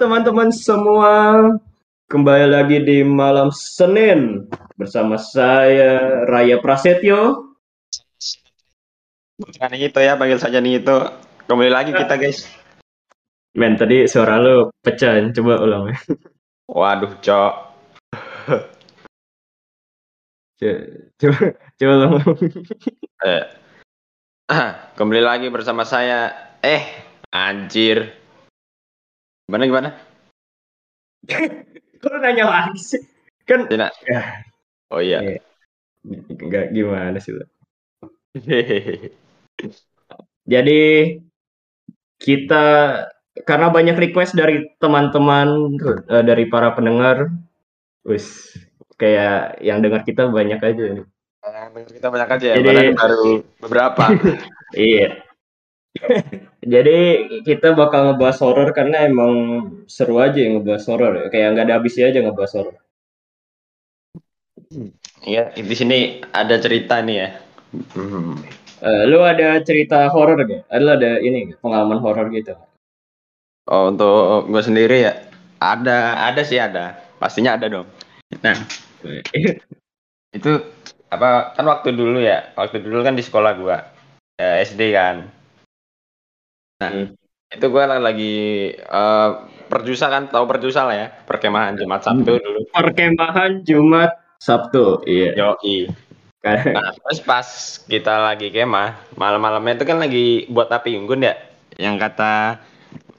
Teman-teman semua. Kembali lagi di malam Senin bersama saya Raya Prasetyo. Bukan itu ya, panggil saja nih itu. Kembali lagi kita guys. Men tadi suara lu pecah, coba ulang. Waduh, cok. Coba, coba, coba ulang. Eh. Kembali lagi bersama saya. Eh, anjir. Gimana gimana? Kok nanya lagi sih? Kan Tidak. Ya. Oh iya. Iya. enggak gimana sih lu. Jadi kita karena banyak request dari teman-teman eh, dari para pendengar, wis kayak yang dengar kita banyak aja nih. kita banyak aja ya, Jadi- baru beberapa. Iya. Jadi kita bakal ngebahas horor karena emang seru aja yang ngebahas horor ya. Kayak nggak ada habisnya aja ngebahas horor. Iya, di sini ada cerita nih ya. Hmm. Eh, lu ada cerita horor gak? Ada ada ini pengalaman horor gitu? Oh, untuk gue sendiri ya, ada, ada sih ada, pastinya ada dong. Nah, itu apa kan waktu dulu ya, waktu dulu kan di sekolah gua ya, SD kan. Nah, Hmm. itu gua lagi eh, perjusa kan, tahu perjusa lah ya, perkemahan Jumat Sabtu dulu. Perkemahan Jumat Sabtu, iya. Yoi. Nah, terus pas kita lagi kemah, malam-malamnya itu kan lagi buat api unggun ya, yang kata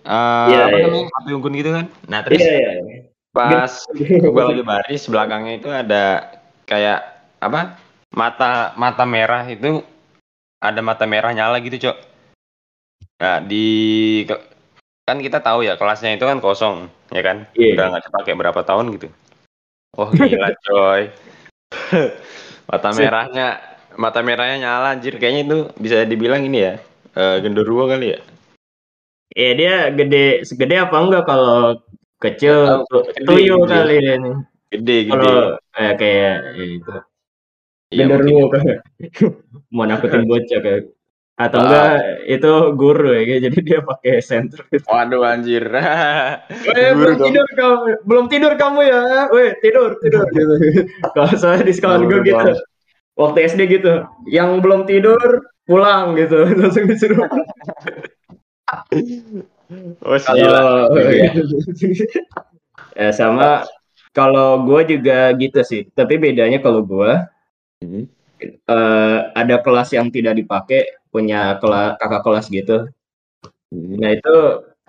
eh Iya, apa iya. namanya api unggun gitu kan. Nah, terus Iya, iya. pas gue lagi baris belakangnya itu ada kayak apa mata mata merah itu ada mata merah nyala gitu cok nah di kan kita tahu ya kelasnya itu kan kosong ya kan? Iya. udah nggak dipakai berapa tahun gitu. Oh gila coy. Mata merahnya mata merahnya nyala anjir. Kayaknya itu bisa dibilang ini ya eh, genderuwo kali ya? Iya dia gede segede apa enggak kalau kecil. Gede, tuyul gede. kali dia nih. gede gede. Kalau eh, kayak ya itu. Genderuwo kayak mau nakutin bocah kayak atau Ah. enggak itu guru ya kayak jadi dia pakai senter gitu. waduh anjir Eh, Guru belum dong. tidur kamu, belum tidur kamu ya. Weh, tidur, tidur gitu. Kalau saya di sekolah gue gitu. dong. Waktu SD gitu. Yang belum tidur pulang gitu. Langsung disuruh. Oh, gila. Kalau. Eh, sama kalau gue juga gitu sih. Tapi bedanya kalau gue Hmm. Eh, ada kelas yang tidak dipakai punya kelas kakak kelas gitu. Nah itu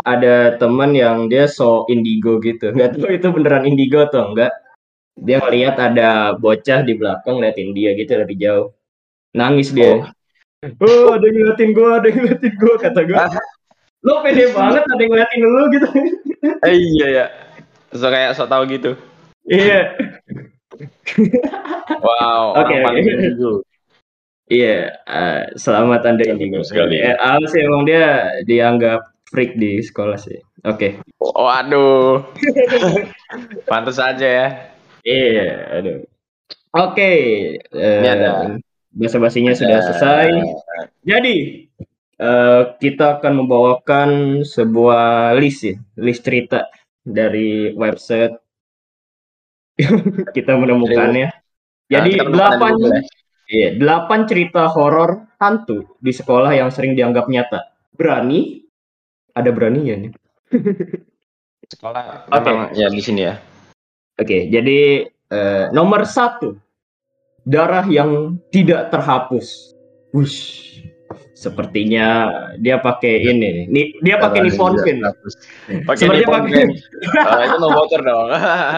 ada teman yang dia so indigo gitu. Nggak tahu itu beneran indigo atau enggak. Dia ngeliat ada bocah di belakang ngeliatin dia gitu dari jauh. Nangis dia. Oh, ada yang ngeliatin gua, ada yang ngeliatin gua kata gua. Ah. Lo pede banget ada yang ngeliatin lu gitu. Eh, iya ya. So kayak so tau gitu. Iya. Wow, orang oke. indigo. Iya, eh, selamat Anda indigo. Sekali. Eh, Al sih emang dia dianggap freak di sekolah sih. Oke. Oh, aduh. Pantes aja ya. Iya, aduh. Oke, eh, Ini ada. basa-basinya sudah selesai. Jadi, eh, kita akan membawakan sebuah list ya, list cerita dari website. kita menemukannya. Jadi Nah, kita menemukan delapan, ya. iya, delapan cerita horor hantu di sekolah yang sering dianggap nyata. Berani? Ada beraninya nih. Sekolah Oke. memang ya di sini ya. Oke, jadi eh, nomor satu darah yang tidak terhapus. Wush, sepertinya dia pakai ini. nih. Dia pakai Nippon-pin. Pakai Sebenarnya Nippon pakai- Pin. Ah, itu no water dong.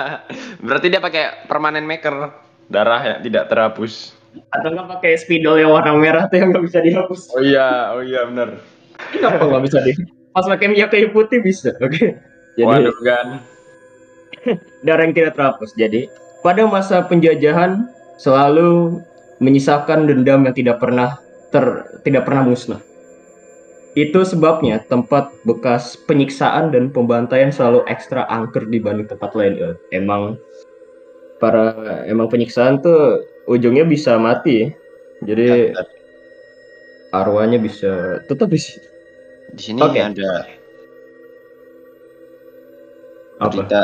Berarti dia pakai permanen maker darah ya tidak terhapus. Atau nggak pakai spidol yang warna merah tuh yang nggak bisa dihapus. Oh iya, oh iya benar. Kenapa nggak bisa di? Pas pakai minyak kayu putih bisa. Oke. Jadi Waduh kan. darah yang tidak terhapus. Jadi pada masa penjajahan selalu menyisakan dendam yang tidak pernah ter tidak pernah musnah. Itu sebabnya tempat bekas penyiksaan dan pembantaian selalu ekstra angker dibanding tempat lain. Eh, Emang para emang penyiksaan tuh ujungnya bisa mati. ya. Jadi arwahnya bisa tetap di situ. Di sini Oke. ada Apa? cerita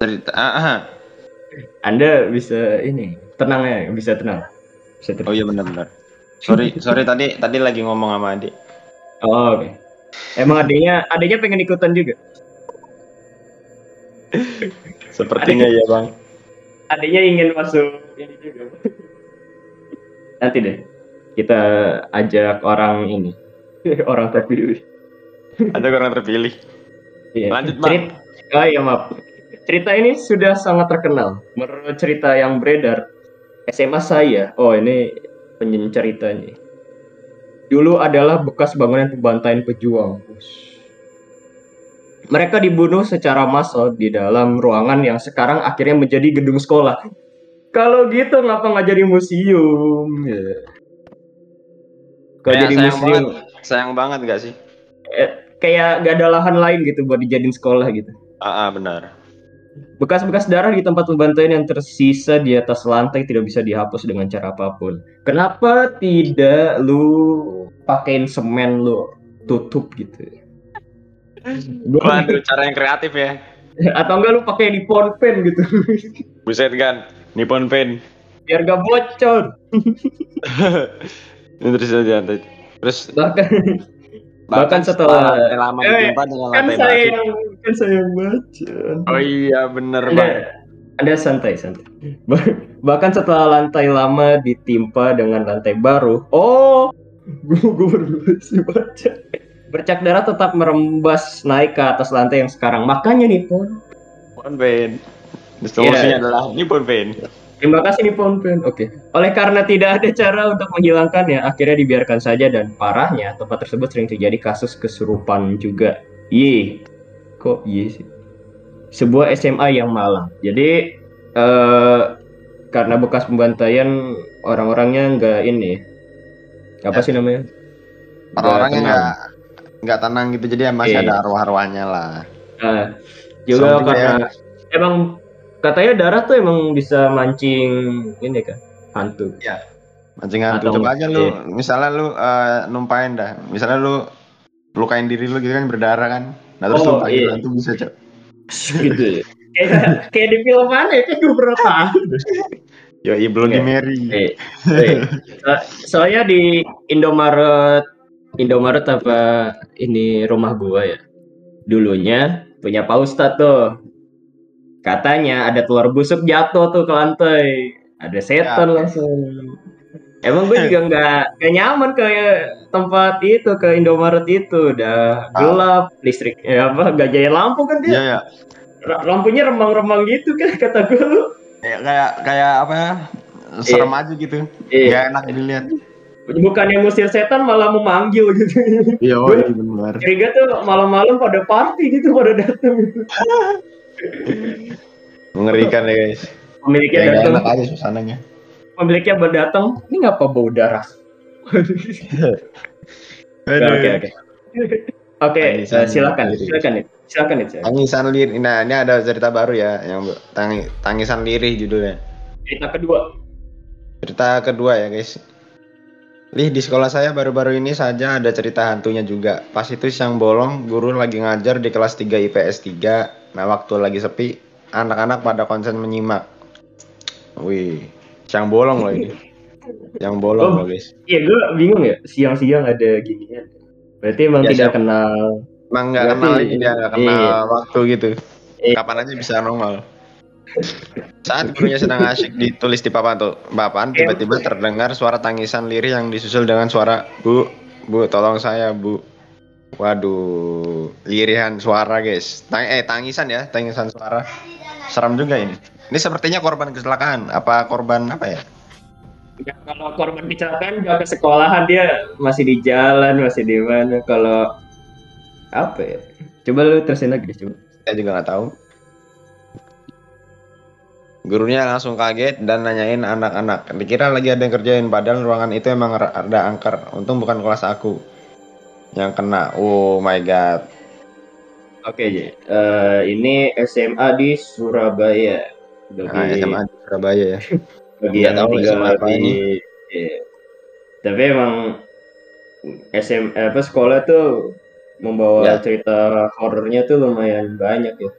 cerita ah, ah. Anda bisa ini tenang ya, bisa tenang. Bisa tenang. oh iya benar-benar sorry sorry tadi tadi lagi ngomong sama adik Oh, oke. Emang adanya adanya pengen ikutan juga. sepertinya ya bang Adanya ingin masuk ini juga. Nanti deh kita ajak orang ini, orang terpilih. ada orang terpilih Iya. Lanjut, Bang. Cerit- Oh iya maaf. Cerita ini sudah sangat terkenal. Menurut cerita yang beredar, SMA saya, oh ini penceritanya. Dulu adalah bekas bangunan pembantaian pejuang. Mereka dibunuh secara massal di dalam ruangan yang sekarang akhirnya menjadi gedung sekolah. Kalau gitu ngapa nggak jadi museum? Ya. Kalau jadi sayang museum, banget sayang banget gak sih eh, kayak gak ada lahan lain gitu buat dijadiin sekolah gitu. ah, ah, benar Bekas-bekas darah di tempat pembantaian yang tersisa di atas lantai tidak bisa dihapus dengan cara apa pun. Kenapa tidak lu pakein semen lu tutup gitu? Waduh, cara yang kreatif ya Atau enggak lu pakai di pen gitu. buset kan Nippon Pen Biar gak bocor. ini terus aja terus Bahkan bahkan setelah lantai lama Eh, ditimpa dengan kan lantai saya yang kan saya yang baca. oh iya bener Anda, bang Anda santai santai. Bah- Bahkan setelah lantai lama ditimpa dengan lantai baru, oh, gue gue baru sih baca. Bercak darah tetap merembas naik ke atas lantai yang sekarang. Makanya nih, Pon. Pen solusinya Iya. adalah Nippon Pen Terima kasih nih, Pen. Oke. Oleh karena tidak ada cara untuk menghilangkannya, akhirnya dibiarkan saja dan parahnya tempat tersebut sering terjadi kasus kesurupan juga. Ye. Kok ye sih? Sebuah SMA yang malang. Jadi eh karena bekas pembantaian orang-orangnya nggak ini apa Ya. sih namanya orang-orangnya nggak nggak tenang gitu jadi ya masih Iya. ada arwah-arwahnya lah Nah, juga juga karena emang katanya darah tuh emang bisa mancing ini kan hantu. Mancing hantu. Atau- coba aja lu iya. misalnya lu eh, numpain dah. Misalnya lu lukain diri lu gitu kan berdarah kan. Nah terus Oh, lu panggil iya. hantu bisa cok. Gitu ya. kayak kayak di film mana ya? Kayak gue pernah tahu yo iya belum Oke. di Mary eh. So- soalnya di Indomaret Indomaret apa ini rumah gua ya? Dulunya punya Pak Ustadz tuh katanya ada telur busuk jatuh tuh ke lantai. Ada setan Ya. langsung. Emang gue juga nggak nggak nyaman ke tempat itu ke Indomaret itu. Udah Ah. gelap listrik ya apa gak jaya lampu kan dia. Ya Ra- lampunya remang-remang gitu kan kata gue lu. Kayak kayak kayak apa ya serem aja gitu. Iya. nggak enak dilihat. Bukannya ngusir setan malah memanggil gitu. Iya oh iya benar. curiga tuh malam-malam pada party gitu pada datang gitu mengerikan ya guys. Pemiliknya ya datang. enak aja suasananya. Pemiliknya baru datang. Ini ngapa bau darah? Oke oke. Oke eh, silakan silakan nih silakan nih tangisan lirih nah ini ada cerita baru ya yang tangi, tangisan lirih judulnya. Cerita kedua. Cerita kedua ya guys. Lih, di sekolah saya baru-baru ini saja ada cerita hantunya juga. Pas itu siang bolong, guru lagi ngajar di kelas 3 IPS 3. Nah, waktu lagi sepi, anak-anak pada konsen menyimak. Wih, siang bolong loh ini. Siang bolong Oh. loh guys. iya gue bingung ya siang-siang ada ginian berarti emang Ya, tidak siap. kenal Emang nggak kenal ini dia nggak kenal iya. waktu gitu. Iya. Kapan aja bisa normal. Saat gurunya sedang asyik ditulis di papan tuh, papan Iya. tiba-tiba terdengar suara tangisan lirih yang disusul dengan suara bu, bu, tolong saya bu. Waduh, lirihan suara guys. Tang eh tangisan ya, tangisan suara. Seram juga ini. Ini sepertinya korban kecelakaan. Apa korban apa ya? Ya, kalau korban kecelakaan gak ke sekolahan dia masih di jalan masih di mana kalau apa ya coba lu terusin lagi coba Saya juga nggak tahu. Gurunya langsung kaget dan nanyain anak-anak. Dikira lagi ada yang kerjain, padahal ruangan itu emang ada angker. Untung bukan kelas aku yang kena. Oh my god. oke Ji. Eh, ini SMA di Surabaya bagi Nah, SMA di Surabaya ya. bagi yang tahu tinggal SMA apa di ini. Iya. tapi emang SM eh, apa sekolah tuh membawa Ya. cerita horornya tuh lumayan banyak ya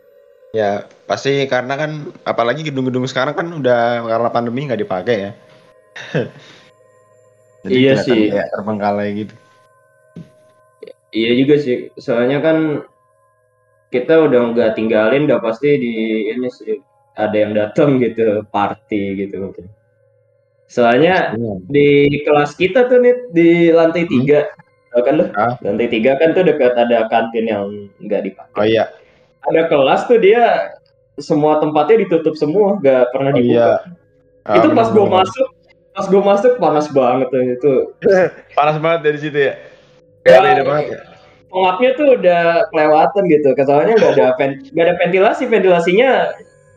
Ya pasti karena kan apalagi gedung-gedung sekarang kan udah karena pandemi nggak dipakai ya. Jadi Iya sih. Kayak terbengkalai gitu. Iya juga sih, soalnya kan kita udah nggak tinggalin, udah pasti di ini sih ada yang datang gitu, party gitu mungkin. Soalnya Iya. di kelas kita tuh nih di lantai tiga, tau kan lo? Ah. Lantai tiga kan tuh dekat ada kantin yang nggak dipakai. Oh iya. Ada kelas tuh dia semua tempatnya ditutup semua, nggak pernah Oh dibuka. iya. Itu Ah, pas gue masuk, pas gue masuk panas banget tuh itu. panas banget dari situ ya. Ya, Kayak banget ya. pengapnya tuh udah kelewatan gitu. Soalnya nggak ada ven- nggak ada ventilasi, ventilasinya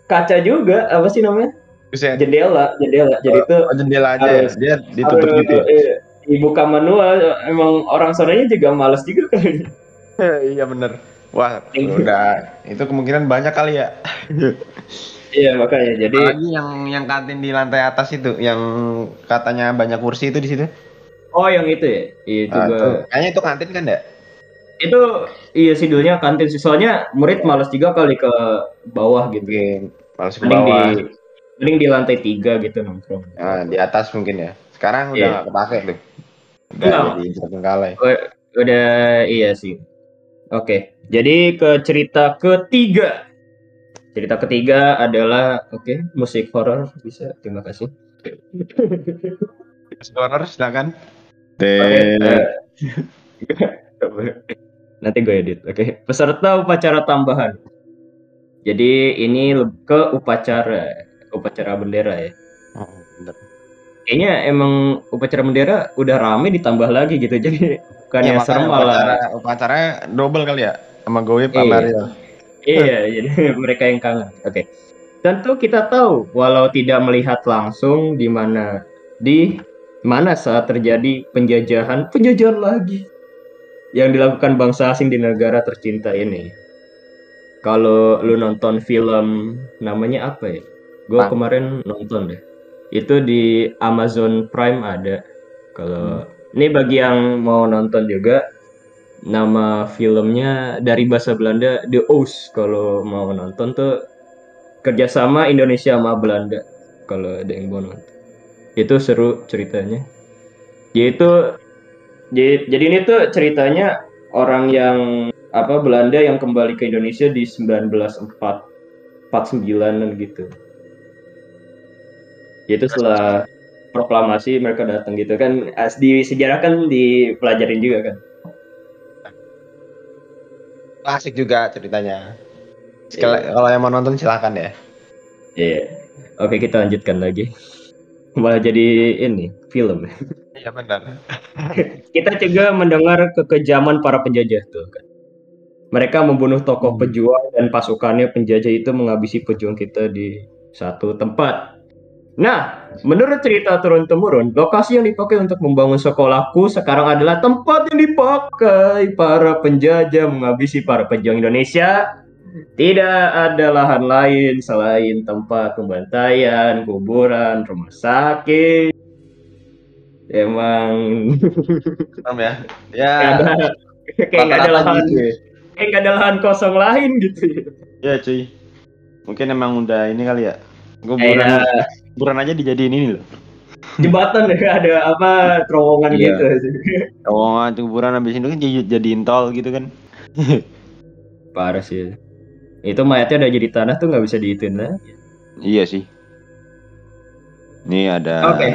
kaca juga apa sih namanya? Buset. Jendela, jendela. Jadi itu Oh, jendela aja ya. Harus- Dia ditutup harus, gitu ya. iya, dibuka manual. Emang orang sonanya juga males juga kali. iya bener. Wah, Iya. udah itu kemungkinan banyak kali ya. Iya makanya jadi Apalagi yang yang kantin di lantai atas itu, yang katanya banyak kursi itu di situ. Oh yang itu ya. Iya, Itu Ah, gua-. Kayaknya itu kantin kan ya? itu iya sih dulunya kantin sih. Soalnya murid males juga kali ke bawah gitu. Mungkin males ke Mending di bawah. mending di lantai tiga gitu nongkrong. Nah, di atas mungkin ya. Sekarang udah Iya. nggak kepake tuh. Udah Enggak. jadi terbengkalai. U- Udah iya sih. Oke, jadi ke cerita ketiga. Cerita ketiga adalah oke musik horor bisa. Terima kasih. Corner silakan. Nanti gue edit. Oke, peserta upacara tambahan. Jadi ini ke upacara upacara bendera ya. Oh, bener. Kayaknya emang upacara bendera udah rame ditambah lagi gitu. Jadi bukannya Ya, serem upacara, malah. upacaranya double kali ya sama Iya. sama Mario. Iya, jadi mereka yang kangen. Oke. Tentu kita tahu walau tidak melihat langsung di mana di mana saat terjadi penjajahan, penjajahan lagi yang dilakukan bangsa asing di negara tercinta ini. Kalau lu nonton film namanya apa ya? Gue kemarin nonton deh. Itu di Amazon Prime ada. Kalau ini bagi yang mau nonton juga, nama filmnya dari bahasa Belanda The Oos. Kalau mau nonton tuh kerjasama Indonesia sama Belanda. Kalau ada yang mau nonton, itu seru ceritanya. Yaitu jadi, jadi ini tuh ceritanya orang yang apa Belanda yang kembali ke Indonesia di 1949 gitu. Yaitu setelah proklamasi mereka datang gitu kan as di sejarah kan dipelajarin juga kan. Klasik juga ceritanya. Sekali- Kalau yang mau nonton silakan ya. Iya. Oke, kita lanjutkan lagi. Malah jadi ini film. Iya benar. Kita juga mendengar kekejaman para penjajah tuh kan. Mereka membunuh tokoh Hmm. pejuang dan pasukannya penjajah itu menghabisi pejuang kita di satu tempat. Nah, menurut cerita turun-temurun, lokasi yang dipakai untuk membangun sekolahku sekarang adalah tempat yang dipakai para penjajah menghabisi para pejuang Indonesia. Tidak ada lahan lain selain tempat pembantaian, kuburan, rumah sakit. Emang Serem ya. Ya. kayak ada kayak nggak ada lahan gitu ya. kayak nggak ada lahan kosong lain gitu ya. Ya cuy. Mungkin emang udah ini kali ya. Kuburan, Kayak kuburan aja dijadiin ini loh. jembatan ya ada apa terowongan Iya. gitu. Terowongan kuburan habis itu kan jadi jadiin tol gitu kan. Parah sih. Itu mayatnya udah jadi tanah tuh nggak bisa diituin lah. Iya sih. Ini ada Oke.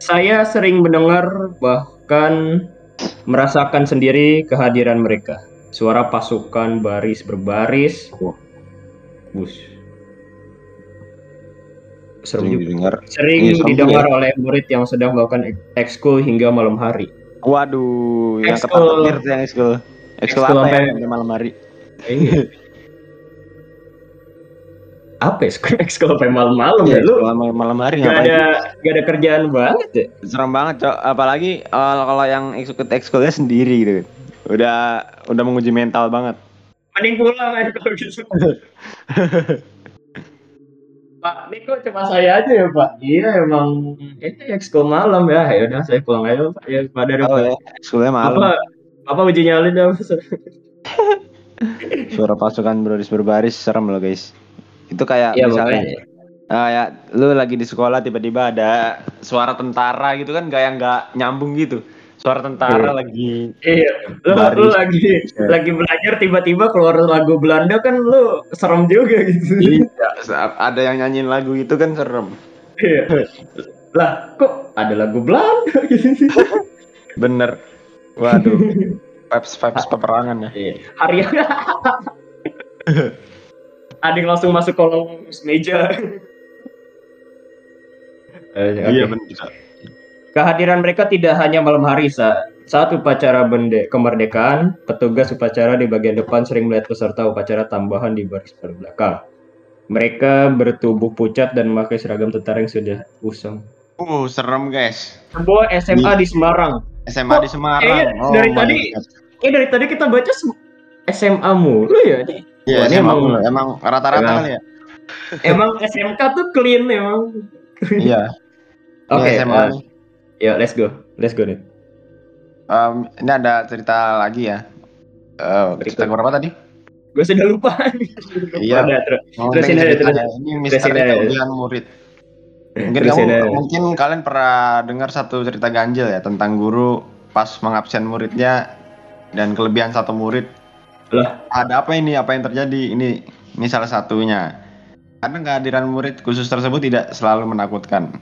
Saya sering mendengar bahkan merasakan sendiri kehadiran mereka. Suara pasukan baris berbaris. Wah. Bus. Sering juga. didengar. Sering serem didengar oleh murid yang sedang melakukan ek- ekskul hingga malam hari. Waduh, yang tuh yang ekskul. Ekskul Ekskul apa ya sampai malam hari? Iya. Apa ya ekskul ekskul sampai malam-malam ya Iya, lu? ekskul malam, malam hari Gak ngapain? ada gak ada kerjaan banget ya? Serem banget, Cok. Apalagi eh, kalau yang ekskul ekskulnya sendiri gitu. Udah udah menguji mental banget. Mending pulang aja kalau gitu. Pak, ini kok cuma saya aja ya Pak? Iya emang ini ekskul malam ya. Ya udah saya pulang aja Pak. Ya pada Oh ya, ekskulnya malam. Apa apa uji nyalin dah. suara pasukan berbaris berbaris serem loh guys. Itu kayak Iya, misalnya makanya. ah, ya lu lagi di sekolah tiba-tiba ada suara tentara gitu kan kayak nggak nyambung gitu. Suara tentara Iya. lagi Iya, lu, Baris. lu lagi Iya. lagi belajar tiba-tiba keluar lagu Belanda kan lu serem juga gitu. Iya, ada yang nyanyiin lagu itu kan serem. Iya. lah, kok ada lagu Belanda gitu. Bener. Waduh. vibes vibes peperangan ya. Iya. Hari ada yang langsung masuk kolom meja. Eh, oke. Iya. Kehadiran mereka tidak hanya malam hari saat saat upacara bende kemerdekaan, petugas upacara di bagian depan sering melihat peserta upacara tambahan di baris belakang. Mereka bertubuh pucat dan memakai seragam tentara yang sudah usang. Uh, serem guys. Sebuah SMA di Semarang. SMA di Kok, Semarang. kayaknya Oh dari tadi- God. Eh dari tadi kita baca SMA mulu ya. Di- Iya, ini emang emang- emang rata-rata kali ya. Emang SMK tuh clean emang. Iya. Oke, Iya, SMA eh, nih. ya let's go, let's go nih. Em, ini ada cerita lagi ya. Eh, cerita berapa tadi? Gue sudah lupa. Iya. Terus. Ini ceritanya. Ini misteri kelebihan murid. Mungkin kamu, mungkin kalian pernah dengar satu cerita ganjil ya tentang guru pas mengabsen muridnya dan kelebihan satu murid. Lah. Ada apa ini? Apa yang terjadi? Ini ini salah satunya. Karena kehadiran murid khusus tersebut tidak selalu menakutkan.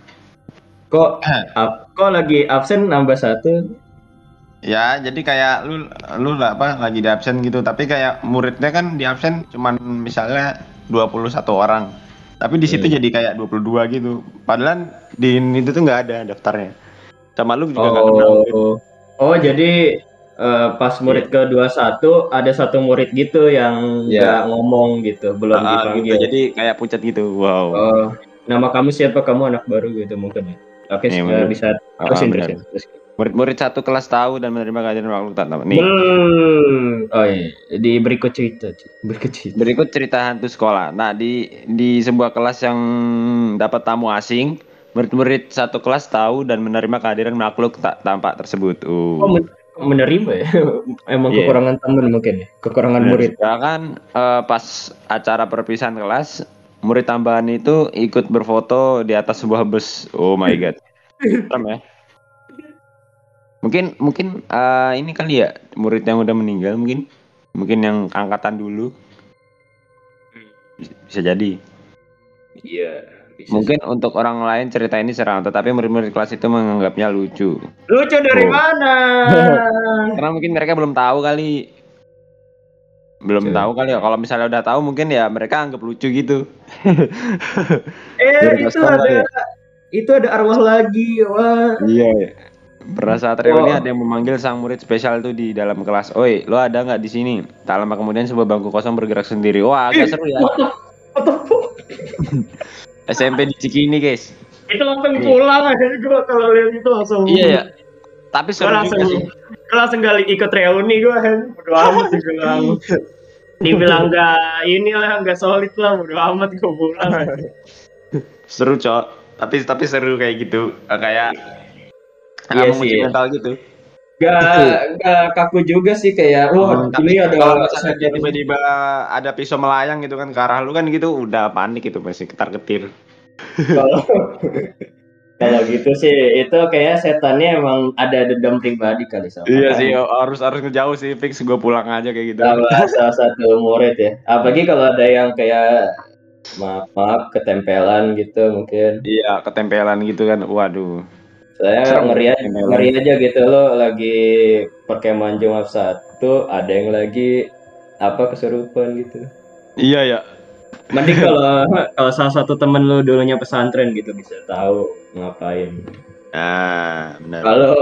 Kok ap- kok lagi absen nambah satu? Ya, jadi kayak lu lu lah apa lagi di absen gitu, tapi kayak muridnya kan di absen cuman misalnya 21 orang. Tapi di situ Hmm. jadi kayak 22 gitu. Padahal di itu tuh nggak ada daftarnya. Sama lu juga nggak kenal. Oh, oh jadi eh, pas murid ke 21 ada satu murid gitu yang Iya. nggak ngomong gitu, belum gitu. dipanggil. Jadi kayak pucat gitu. Wow. Oh, nama kamu siapa? Kamu anak baru gitu mungkin ya. Oke, Iya, eh, bener. bisa Ah, terusin benar. terusin. terusin. Murid-murid satu kelas tahu dan menerima kehadiran makhluk tak tahu. Nih, Hmm. Oh iya, di berikut cerita, berikut cerita. berikut cerita hantu sekolah. Nah, di di sebuah kelas yang dapat tamu asing, murid-murid satu kelas tahu dan menerima kehadiran makhluk tak tampak tersebut. Uh. Oh, menerima ya? Emang Iya. kekurangan teman mungkin ya, kekurangan murid. Ya kan eh, pas acara perpisahan kelas, murid tambahan itu ikut berfoto di atas sebuah bus. Oh my god. Serem ya. Mungkin mungkin eh, ini kali ya murid yang udah meninggal mungkin mungkin yang angkatan dulu. Bisa- Bisa jadi. Iya. Bisa Mungkin untuk orang lain cerita ini seram, tetapi murid-murid kelas itu menganggapnya lucu. Lucu dari Oh. mana? Karena mungkin mereka belum tahu kali. Belum tahu kali ya. Kalau misalnya udah tahu mungkin ya mereka anggap lucu gitu. eh, Dari itu ada ya? itu ada arwah lagi. Wah. Iya. Pada saat reuni Wah. ada yang memanggil sang murid spesial tuh di dalam kelas. Oi, lo ada nggak di sini? Tak lama kemudian sebuah bangku kosong bergerak sendiri. Wah, agak seru ya. What the, what the fuck? SMP di Cikini, guys. Itu langsung pulang aja gua kalau lihat itu langsung. Iya ya. Tapi seru langsung juga sih. gua langsung kali ikut reuni gua kan. Bodo amat dibilang. Dibilang enggak inilah enggak solid lah, bodo amat gua pulang. Seru, Cok. Tapi tapi seru kayak gitu. Kayak Iya menguji mental gitu. Gak, gak kaku juga sih kayak, wah tapi ini ada kalau misalnya dia tiba-tiba ada pisau melayang gitu kan ke arah lu kan gitu udah panik itu masih ketar-ketir. kalau kalau gitu sih itu kayak setannya emang ada dendam pribadi kali sama Iya sih harus harus ngejauh sih fix gue pulang aja kayak gitu. sama salah satu murid ya apalagi kalau ada yang kayak maaf maaf ketempelan gitu mungkin Iya ketempelan gitu kan. Waduh. Saya Serem, ngeri aja, ngeri aja gitu lo lagi pakai manjung satu ada yang lagi apa kesurupan gitu Iya ya. mending kalau kalau salah satu temen lu dulunya pesantren gitu bisa tahu ngapain Nah benar. Kalau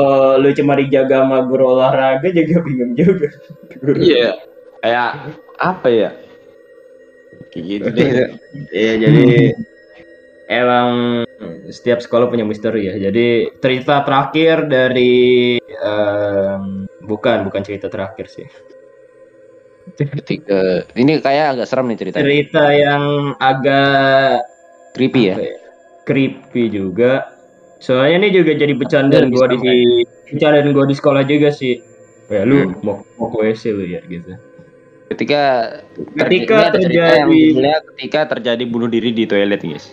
lu cuma dijaga sama guru olahraga juga bingung juga. Iya. Kayak apa ya? Kayak gitu deh. Iya jadi emang setiap sekolah punya misteri ya. Jadi cerita terakhir dari em, bukan bukan cerita terakhir sih. Ketika- ini kayak agak serem nih ceritanya. Cerita yang agak Creepy ya. ya, creepy juga. Soalnya ini juga jadi bercandaan gua di bercandaan gua di sekolah juga sih. Ya lu Hmm. mau mau ke WC lu ya gitu. Ketika Ketika cerita terjadi- ketika terjadi bunuh diri di toilet, guys.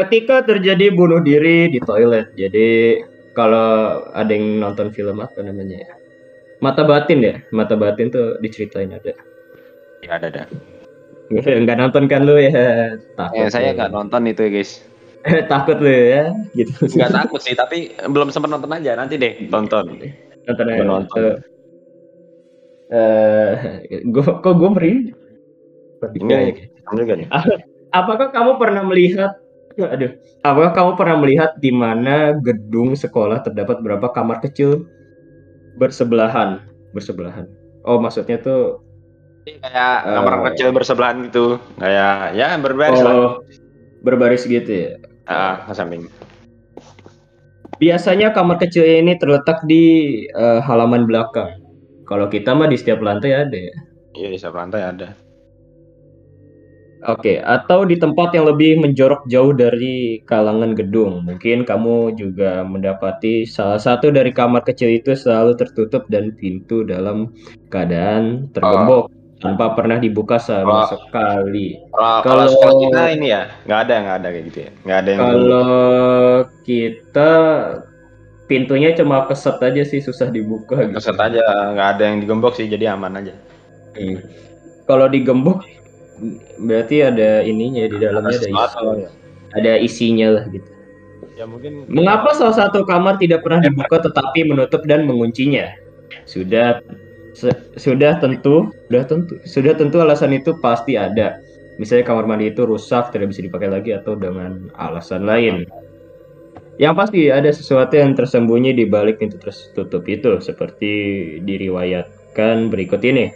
Ketika terjadi bunuh diri di toilet. Jadi kalau ada yang nonton film apa namanya ya? Mata batin ya. Mata batin tuh diceritain ada. Ya ada ada. Enggak nonton kan lu ya? Takut. Eh, saya nggak nonton itu ya, guys. takut lu ya gitu. Nggak takut sih, tapi belum sempat nonton aja. Nanti deh tonton. nonton ya. Gua nonton. Eh, gua kok gue merinding. Ini Iya, kamu juga nih. Apakah kamu pernah melihat aduh, apakah kamu pernah melihat di mana gedung sekolah terdapat berapa kamar kecil bersebelahan? Bersebelahan. Oh, maksudnya tuh Kayak Eh. kamar kecil bersebelahan gitu. Kayak ya berbaris lah. oh, berbaris gitu ya. Ah, ke samping. Biasanya kamar kecil ini terletak di eh, halaman belakang. Kalau kita mah di setiap lantai ada ya. Iya di setiap lantai ada. Oke, atau di tempat yang lebih menjorok jauh dari kalangan gedung. Mungkin kamu juga mendapati salah satu dari kamar kecil itu selalu tertutup dan pintu dalam keadaan tergembok tanpa pernah dibuka sama Oh. sekali. Kalau kalau Kalau- sekolah kita ini ya nggak ada nggak ada kayak gitu ya. Nggak ada yang Kalau kita pintunya cuma keset aja sih susah dibuka gitu. keset aja nggak ada yang digembok sih jadi aman aja. Hmm. Kalau digembok berarti ada ininya di dalamnya ada, isi, sesuatu. ada isinya lah gitu. Ya mungkin. Mengapa salah satu kamar tidak pernah dibuka tetapi menutup dan menguncinya? Sudah se- sudah tentu, sudah tentu, sudah tentu alasan itu pasti ada. Misalnya kamar mandi itu rusak, tidak bisa dipakai lagi atau dengan alasan lain. Yang pasti ada sesuatu yang tersembunyi di balik pintu tertutup itu, seperti diriwayatkan berikut ini.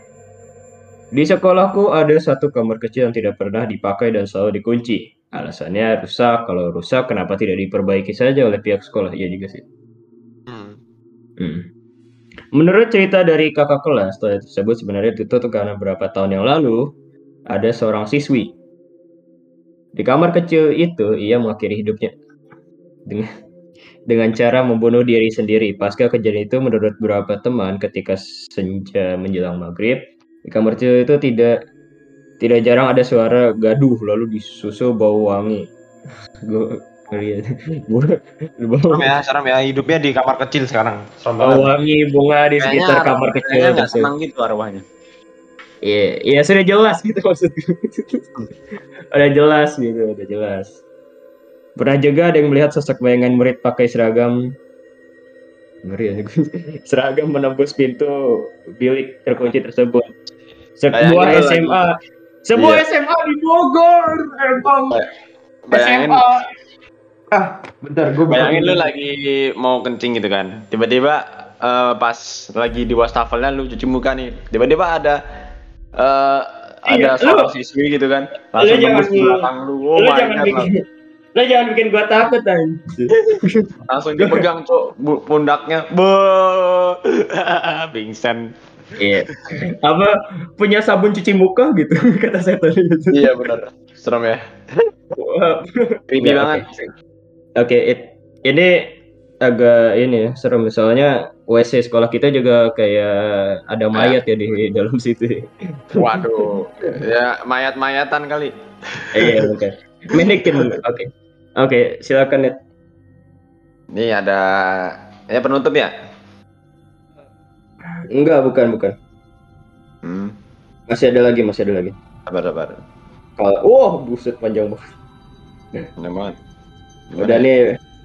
Di sekolahku ada satu kamar kecil yang tidak pernah dipakai dan selalu dikunci. Alasannya rusak. Kalau rusak, kenapa tidak diperbaiki saja oleh pihak sekolah? Iya juga sih. Hmm. Hmm. Menurut cerita dari kakak kelas, toilet tersebut sebenarnya ditutup karena beberapa tahun yang lalu ada seorang siswi. Di kamar kecil itu, ia mengakhiri hidupnya dengan dengan cara membunuh diri sendiri. Pasca kejadian itu, menurut beberapa teman, ketika senja menjelang maghrib, di kamar kecil itu tidak tidak jarang ada suara gaduh lalu disusul bau wangi. Gue. Gua- bau- Serem ya, serem ya. Hidupnya di kamar kecil sekarang. Serem banget. wangi bunga di sekitar kamar kecil Kayaknya nggak tersebut. senang gitu arwahnya. Iya, iya sudah jelas gitu maksudku. udah jelas gitu, udah jelas. Pernah juga ada yang melihat sosok bayangan murid pakai seragam ngeri aja gue. seragam menembus pintu bilik terkunci tersebut. Sebuah Bayangin SMA, sebuah Iya. SMA di Bogor, emang Bayangin, SMA. Ah, bentar gue bayangin lu lagi mau kencing gitu kan. Tiba-tiba eh, pas lagi di wastafelnya lu cuci muka nih. Tiba-tiba ada ada Iya, seorang lu- siswi gitu kan. Langsung jangan nembus di- belakang lu. Oh lu jangan God, bikin, lu jangan bikin gua takut anjir. langsung dipegang cok pundaknya. Bo. Pingsan. Iya. Apa punya sabun cuci muka gitu kata saya tadi gitu. Iya benar. Serem ya. Creepy Nggak, banget. Oke, it- ini agak ini ya serem soalnya WC sekolah kita juga kayak ada mayat ya di dalam situ. Waduh. Ya mayat-mayatan kali. Iya, oke. Minikin. Oke. Oke, silakan Net. Ini ada ya penutup ya. Enggak, bukan, bukan. Hmm. Masih ada lagi, masih ada lagi. Sabar sabar. Kalau wah, buset panjang banget. Bener banget. Udah nih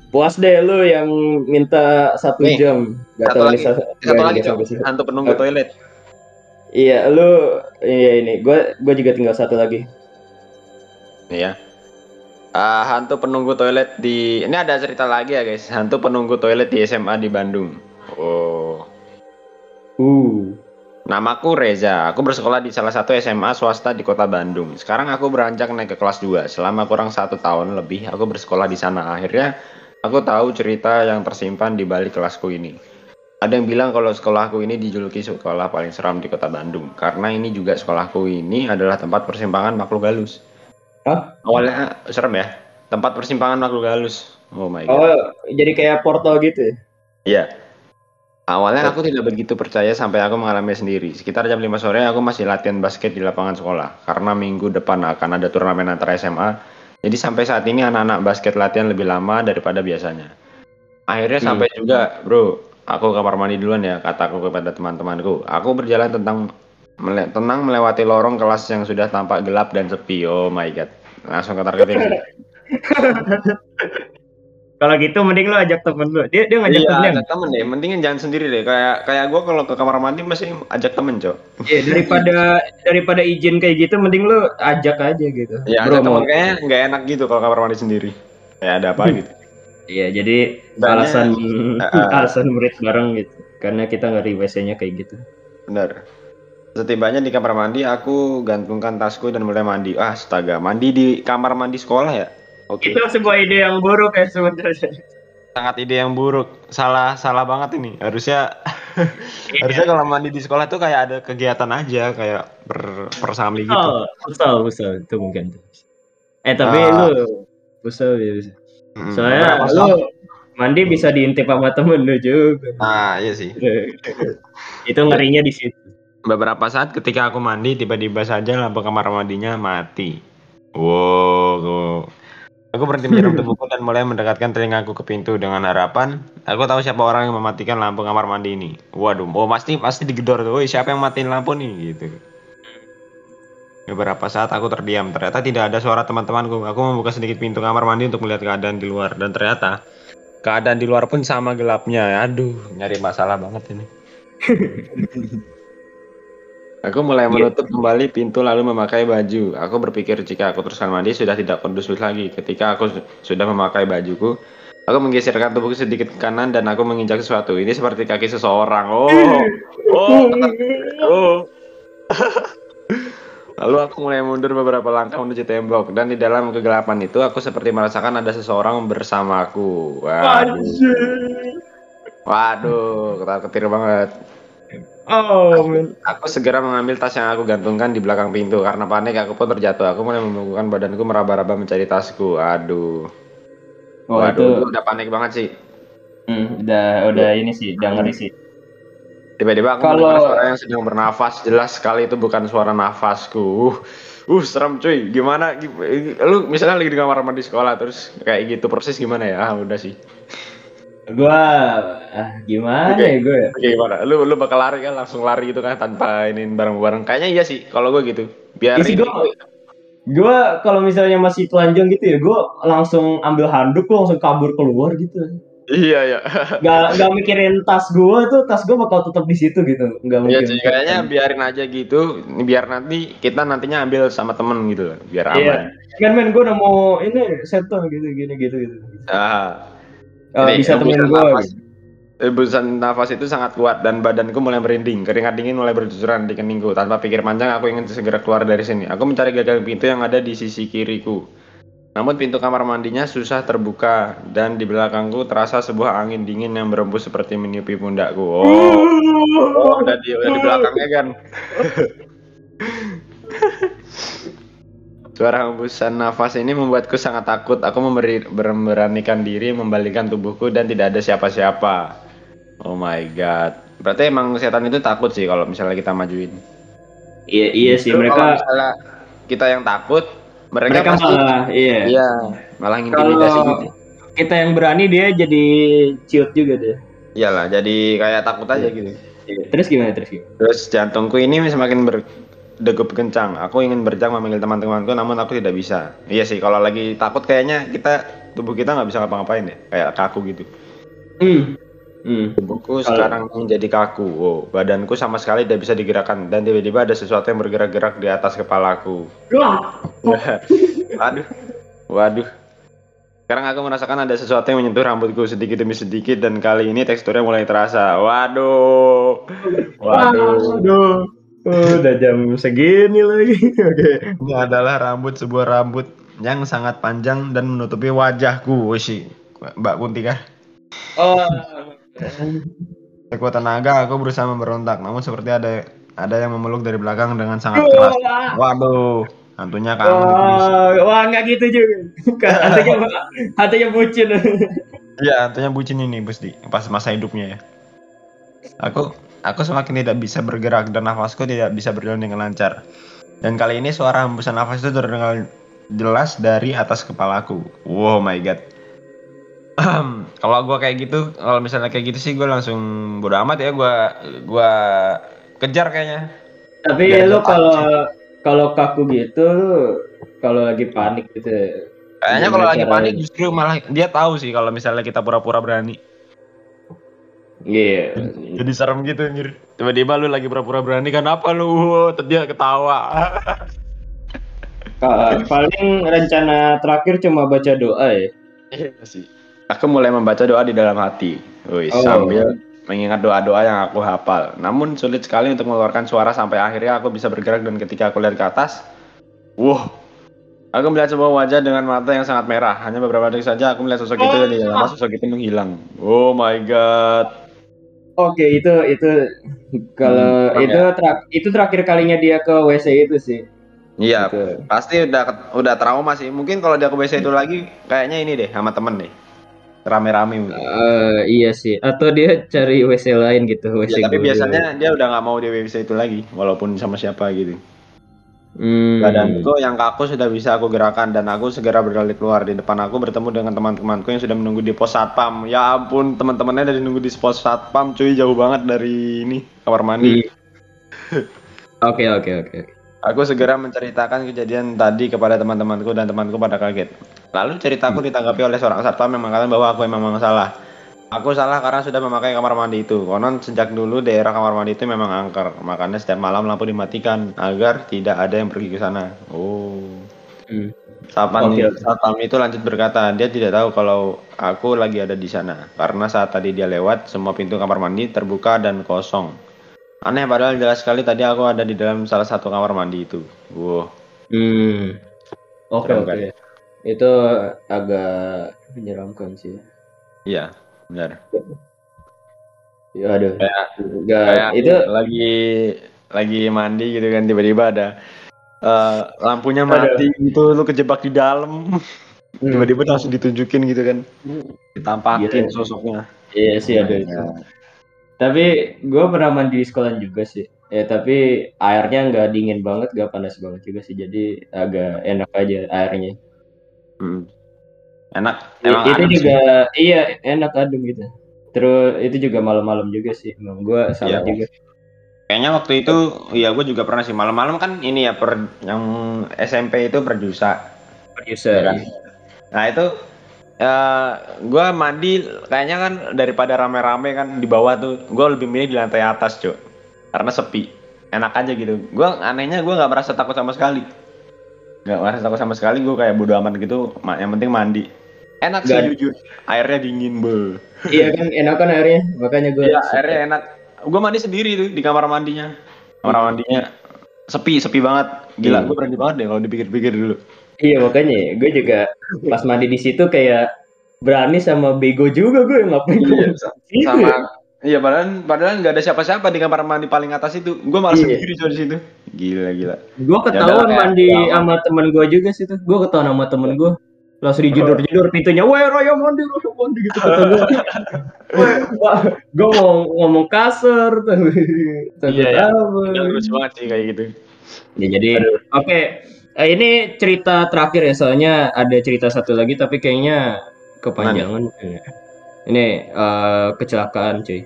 puas deh lu yang minta satu Nih, jam. Gak satu tahu lagi. satu, Satu lagi. Hantu penunggu Oke. toilet. Iya, lu iya ini. Gua gua juga tinggal satu lagi. Iya. Ah, hantu penunggu toilet di ini ada cerita lagi ya guys. Hantu penunggu toilet di SMA di Bandung. Oh. Uh. Namaku Reza. Aku bersekolah di salah satu SMA swasta di kota Bandung. Sekarang aku beranjak naik ke kelas 2. Selama kurang satu tahun lebih aku bersekolah di sana. Akhirnya aku tahu cerita yang tersimpan di balik kelasku ini. Ada yang bilang kalau sekolahku ini dijuluki sekolah paling seram di kota Bandung. Karena ini juga sekolahku ini adalah tempat persimpangan makhluk halus. Hah? Awalnya serem ya. Tempat persimpangan makhluk halus. Oh my god. Oh, jadi kayak portal gitu ya? Iya. Awalnya aku tidak begitu percaya sampai aku mengalami sendiri. Sekitar jam 5 sore aku masih latihan basket di lapangan sekolah. Karena minggu depan akan ada turnamen antara SMA. Jadi sampai saat ini anak-anak basket latihan lebih lama daripada biasanya. Akhirnya Hmm. sampai juga, bro. Aku ke kamar mandi duluan ya, kataku kepada teman-temanku. Aku berjalan tentang mele- tenang melewati lorong kelas yang sudah tampak gelap dan sepi. Oh my god. Langsung ke target ini. Kalau gitu mending lu ajak temen lu. Dia dia ngajak Iya, temennya. ajak temen deh. Mendingan jangan sendiri deh. Kayak kayak gua kalau ke kamar mandi mesti ajak temen, Cok. Iya, daripada daripada izin kayak gitu mending lu ajak aja gitu. Ya, Bro, ada temen kayaknya nggak enak gitu kalau kamar mandi sendiri. Kayak ada apa gitu. Iya, jadi Banyak. alasan Heeh. alasan murid bareng gitu. Karena kita ngeri WC-nya kayak gitu. Bener. Setibanya di kamar mandi, aku gantungkan tasku dan mulai mandi. Ah, astaga, mandi di kamar mandi sekolah ya? Oke. Itu sebuah ide yang buruk ya sebenarnya. Sangat ide yang buruk. Salah salah banget ini. Harusnya harusnya kalau mandi di sekolah tuh kayak ada kegiatan aja, kayak ber persamli gitu. Oh, usah, usah itu mungkin. Eh tapi Ah. lu usah ya. bisa. Mm, Soalnya lu mandi bisa diintip sama temen lu juga. Nah, iya sih. itu ngerinya di situ. Beberapa saat ketika aku mandi, tiba-tiba saja lampu kamar mandinya mati. Wow. Aku berhenti menyerum tubuhku dan mulai mendekatkan telingaku ke pintu dengan harapan aku tahu siapa orang yang mematikan lampu kamar mandi ini. Waduh, oh pasti pasti digedor tuh. Siapa yang matiin lampu nih gitu. Beberapa saat aku terdiam. Ternyata tidak ada suara teman-temanku. Aku membuka sedikit pintu kamar mandi untuk melihat keadaan di luar dan ternyata keadaan di luar pun sama gelapnya. Aduh, nyari masalah banget ini. Aku mulai menutup kembali pintu lalu memakai baju. Aku berpikir jika aku teruskan mandi sudah tidak kondusif lagi. Ketika aku su- sudah memakai bajuku, aku menggeserkan tubuhku sedikit ke kanan dan aku menginjak sesuatu. Ini seperti kaki seseorang. Oh, oh, oh. Lalu aku mulai mundur beberapa langkah menuju tembok dan di dalam kegelapan itu aku seperti merasakan ada seseorang bersamaku. Waduh, waduh, ketar ketir banget. Oh, men. Aku segera mengambil tas yang aku gantungkan di belakang pintu karena panik aku pun terjatuh. Aku mulai membungkukkan badanku meraba-raba mencari tasku. Aduh. Oh, Waduh, itu udah panik banget sih. hmm, udah udah ini sih, udah ngeri sih. Tiba-tiba aku Kalau- mendengar suara yang sedang bernafas. Jelas sekali itu bukan suara nafasku. Uh, uh serem cuy. Gimana? Gim- Lu misalnya lagi di kamar mandi sekolah terus kayak gitu persis gimana ya? Ah, udah sih. Gua ah, gimana Oke. ya gue? Oke, gimana? Lu lu bakal lari kan langsung lari gitu kan tanpa ini bareng-bareng. Kayaknya iya sih kalau gue gitu. Biar Iya ini- gua- Gue kalau misalnya masih telanjang gitu ya, gue langsung ambil handuk, gue langsung kabur keluar gitu. Iya, iya. Gak gak mikirin tas gue tuh, tas gue bakal tetap di situ gitu. Gak Iya mungkin. cuy, kayaknya biarin aja gitu, biar nanti kita nantinya ambil sama temen gitu, biar Iya. aman. Kan men gue udah mau ini seto gitu gini gitu gitu. Ah, Eh, Jadi, bisa temen hembusan gue. hembusan nafas itu sangat kuat dan badanku mulai merinding, keringat dingin mulai bercucuran di keningku. Tanpa pikir panjang, aku ingin segera keluar dari sini. Aku mencari gagang pintu yang ada di sisi kiriku. Namun pintu kamar mandinya susah terbuka dan di belakangku terasa sebuah angin dingin yang berembus seperti meniupi pundakku. Oh, oh udah di, udah di belakangnya kan. Suara hembusan nafas ini membuatku sangat takut. Aku memberi, memberanikan diri, membalikkan tubuhku dan tidak ada siapa-siapa. Oh my god. Berarti emang setan itu takut sih kalau misalnya kita majuin. Iya iya sih kalau mereka misalnya kita yang takut, mereka, mereka pasti malah iya. iya, malah intimidasi Kalau gitu. kita yang berani dia jadi ciut juga deh. Iyalah, jadi kayak takut aja gitu. Terus gimana terus gimana? Terus jantungku ini semakin berdegup kencang. Aku ingin berjang memanggil teman-temanku, namun aku tidak bisa. Iya sih, kalau lagi takut kayaknya kita tubuh kita nggak bisa ngapa-ngapain deh, kayak kaku gitu. Hmm. Hmm. Tubuhku sekarang menjadi kaku. Wow, badanku sama sekali tidak bisa digerakkan dan tiba-tiba ada sesuatu yang bergerak-gerak di atas kepalaku. Waduh, waduh. Sekarang aku merasakan ada sesuatu yang menyentuh rambutku sedikit demi sedikit dan kali ini teksturnya mulai terasa. Waduh, waduh. Aduh. Oh, udah jam segini lagi. Oke. Ini adalah rambut sebuah rambut yang sangat panjang dan menutupi wajahku. Wih, Mbak Kunti kah? Oh. Sekuat tenaga aku berusaha memberontak, namun seperti ada ada yang memeluk dari belakang dengan sangat keras. Waduh, hantunya kamu. Wah, wah nggak gitu juga. Hatinya hatinya bucin. Iya, hantunya bucin ini, Bos Di. Pas masa hidupnya ya. Aku aku semakin tidak bisa bergerak dan nafasku tidak bisa berjalan dengan lancar. Dan kali ini suara hembusan nafas itu terdengar jelas dari atas kepalaku. Wow my god. kalau gua kayak gitu, kalau misalnya kayak gitu sih gue langsung bodo amat ya gua gua kejar kayaknya. Tapi Biar lu gua kalau kalau kaku gitu, kalau lagi panik gitu. Kayaknya Gimana kalau lagi panik justru malah dia tahu sih kalau misalnya kita pura-pura berani. Iya. Jadi serem gitu anjir. Tiba-tiba lu lagi pura-pura berani kan apa lu? Terus dia ketawa. Paling rencana terakhir cuma baca doa ya. Iya sih. Aku mulai membaca doa di dalam hati. Wih, Oh. sambil mengingat doa-doa yang aku hafal. Namun sulit sekali untuk mengeluarkan suara sampai akhirnya aku bisa bergerak dan ketika aku lihat ke atas, wow. Aku melihat sebuah wajah dengan mata yang sangat merah. Hanya beberapa detik saja aku melihat sosok itu dan di lama sosok itu menghilang. Oh my god. Oke, itu itu kalau Hmm, itu terak- itu terakhir kalinya dia ke WC itu sih. Iya, Gitu. pasti udah udah trauma sih. Mungkin kalau dia ke WC itu lagi, kayaknya ini deh sama temen deh. Rame-rame mungkin. Eh, iya sih. Atau dia cari WC lain gitu, WC Ya, tapi biasanya dia udah nggak mau di WC itu lagi, walaupun sama siapa gitu. Hmm. Badanku yang kaku sudah bisa aku gerakan dan aku segera berlari keluar. Di depan aku bertemu dengan teman-temanku yang sudah menunggu di pos satpam. Ya ampun, teman-temannya dari nunggu di pos satpam, cuy jauh banget dari ini kamar mandi. Iya. Oke, oke, oke. Aku segera menceritakan kejadian tadi kepada teman-temanku dan temanku pada kaget. Lalu ceritaku ditanggapi oleh seorang satpam yang mengatakan bahwa aku memang salah. Aku salah karena sudah memakai kamar mandi itu. Konon sejak dulu daerah kamar mandi itu memang angker, makanya setiap malam lampu dimatikan agar tidak ada yang pergi ke sana. Oh. Hmm. Satpam, Oke, oke. satpam itu lanjut berkata, dia tidak tahu kalau aku lagi ada di sana. Karena saat tadi dia lewat, semua pintu kamar mandi terbuka dan kosong. Aneh padahal jelas sekali tadi aku ada di dalam salah satu kamar mandi itu. Wow. Hmm. Oke, oke. kan? Itu agak menyeramkan sih. Iya, benar. Ya, aduh. Kayak Enggak, kayak itu lagi lagi mandi gitu kan tiba-tiba ada eh, lampunya mati gitu lu kejebak di dalam Hmm. tiba-tiba langsung ditunjukin gitu kan ditampakin Iya. sosoknya Iya sih ada itu. Tapi gue pernah mandi di sekolah juga sih. Ya tapi airnya nggak dingin banget, nggak panas banget juga sih. Jadi agak enak aja airnya. Hmm. Enak emang itu adem juga sih. iya enak adem gitu. Terus itu juga malam-malam juga sih. Emang gue salah Iya. juga. kayaknya waktu itu ya gue juga pernah sih malam-malam kan ini ya per yang SMP itu perjusa Produser. Ya kan? Nah itu eh gue mandi kayaknya kan daripada rame-rame kan di bawah tuh gue lebih milih di lantai atas cuy karena sepi enak aja gitu gue anehnya gue nggak merasa takut sama sekali nggak merasa takut sama sekali gue kayak bodo amat gitu yang penting mandi enak sih jujur airnya dingin be iya kan enak kan airnya. Makanya gue. iya airnya enak gue mandi sendiri tuh di kamar mandinya kamar mandinya sepi sepi banget gila Hmm. gue berani banget deh kalau dipikir-pikir dulu Iya makanya gue juga pas mandi di situ kayak berani sama bego juga gue ngapain Iya, gue Gitu sama ya? iya padahal padahal nggak ada siapa-siapa di kamar mandi paling atas itu gue malah Iya. sendiri di situ gila gila Gue ketahuan kayak mandi pengalaman. sama temen gue juga sih tuh. Gue ketahuan sama temen gue. Langsung dijedor-jedor pintunya. Weh Raya mandi, Raya mandi gitu kata gue. gue mau ngomong kasar. Takut Iya, iya. apa. Gila, lucu banget sih kayak gitu Ya jadi oke. Eh, ini cerita terakhir ya soalnya ada cerita satu lagi tapi kayaknya kepanjangan. Ini eh, kecelakaan cuy.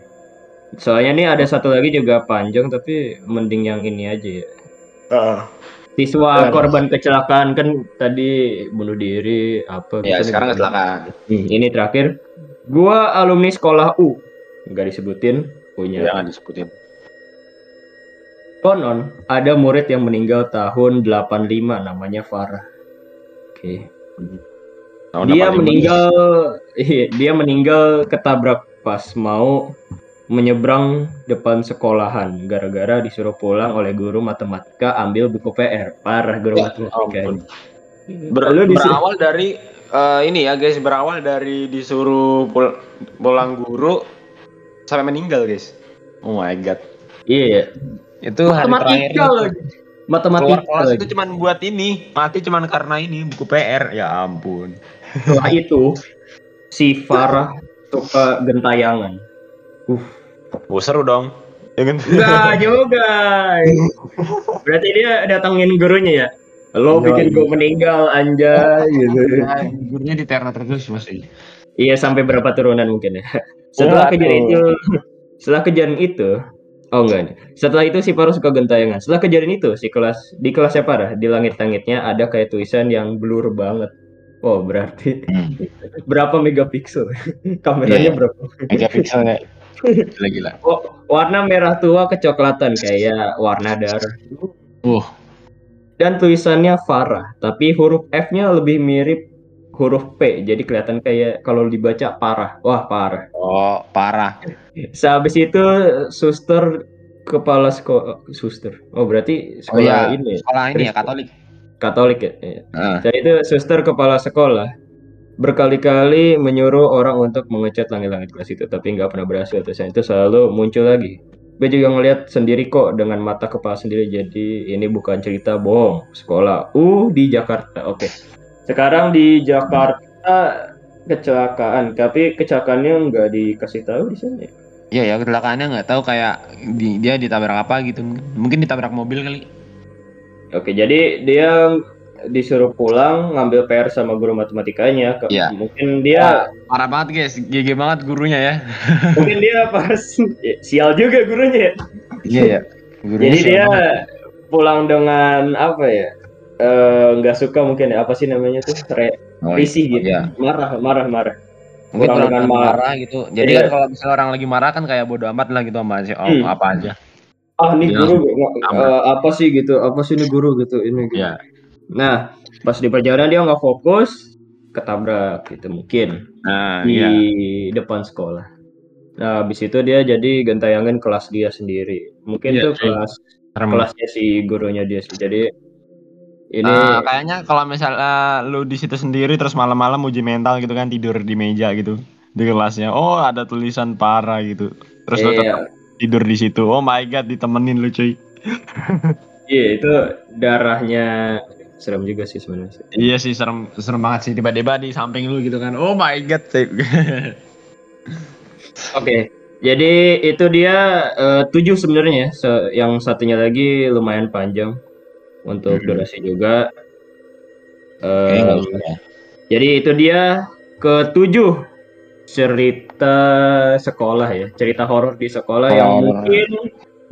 Soalnya ini ada satu lagi juga panjang tapi mending yang ini aja ya. Siswa korban kecelakaan kan tadi bunuh diri apa ya gitu. sekarang kecelakaan Hmm, ini terakhir. Gua alumni sekolah U. Enggak disebutin punya. jangan disebutin Konon ada murid yang meninggal tahun 85 namanya Farah. Oke. Tahun Dia 85. meninggal iya, dia meninggal ketabrak pas mau menyeberang depan sekolahan gara-gara disuruh pulang oleh guru matematika ambil buku PR. Parah guru Ya matematika. ampun. ini. Ber- Lu di- berawal dari eh, ini ya guys berawal dari disuruh pul- pulang guru sampai meninggal guys oh my god Iya ya. itu hari Matematika terakhir lagi. keluar Matematika kelas lagi. itu cuman buat ini mati cuman karena ini buku PR ya ampun Setelah itu si Farah suka gentayangan. Uh, Oh, seru dong. Enggak juga. Berarti dia datangin gurunya ya. Lo bikin gue meninggal anjay gitu. Gurunya diteror terus masih. Iya sampai berapa turunan mungkin ya. Setelah kejadian itu, setelah kejadian itu, oh enggak. Setelah itu si Paru suka gentayangan. Setelah kejadian itu si kelas di kelasnya parah di langit-langitnya ada kayak tulisan yang blur banget. Oh berarti Hmm. berapa megapiksel? Kameranya Iya. berapa? Megapikselnya gila-gila. Oh, warna merah tua kecoklatan kayak warna darah. Uh, Dan tulisannya Farah, tapi huruf F-nya lebih mirip huruf P. Jadi kelihatan kayak kalau dibaca parah. Wah, parah. oh, parah. Sehabis itu suster kepala sekolah suster. Oh, berarti Oh sekolah iya, ini ya? sekolah ini ya Katolik. Katolik ya. Iya. Heeh. Jadi itu suster kepala sekolah berkali-kali menyuruh orang untuk mengecat langit-langit kelas itu, tapi nggak pernah berhasil. Terus itu selalu muncul lagi. Gue juga ngeliat sendiri kok dengan mata kepala sendiri. Jadi ini bukan cerita bohong. Sekolah uh di Jakarta. Oke. Sekarang di Jakarta kecelakaan, tapi kecelakaannya nggak dikasih tahu di sini. Iya ya, kecelakaannya nggak tahu kayak di- dia ditabrak apa gitu. Mungkin ditabrak mobil kali. Oke, jadi dia disuruh pulang ngambil PR sama guru matematikanya. Ke- Iya. Mungkin dia Parah banget guys, GG banget gurunya ya. mungkin dia pas sial juga gurunya. ya. Iya ya. Jadi dia pulang dengan apa ya? Eh, nggak suka mungkin ya apa sih namanya tuh re oh, risih gitu iya. marah marah marah Mungkin Orang dengan marah. marah gitu. Jadi Iya. kan kalau misalnya orang lagi marah kan kayak bodo amat lah gitu sama si om Hmm. apa aja. ah nih Dia guru eh, apa sih gitu apa sih ini guru gitu ini gitu. Iya. Nah pas di perjalanan dia nggak fokus ketabrak gitu mungkin Nah, di iya. depan sekolah nah habis itu dia jadi gentayangan kelas dia sendiri mungkin Iya, tuh cuy. kelas Serem. kelasnya si gurunya dia sih jadi ini Ah, kayaknya kalau misalnya lu di situ sendiri terus malam-malam uji mental gitu kan tidur di meja gitu di kelasnya. Oh, ada tulisan parah gitu. Terus lu iya, tetap tidur di situ. Oh my god, ditemenin lu cuy. iya itu darahnya serem juga sih sebenarnya Iya sih serem serem banget sih tiba-tiba di samping lu gitu kan. Oh my god. Oke, jadi itu dia eh, tujuh sebenarnya. ya. Se- yang satunya lagi lumayan panjang untuk Mhm. durasi juga. Nggak usah ya. jadi itu dia ketujuh cerita sekolah ya, cerita horor di sekolah yang Horor. mungkin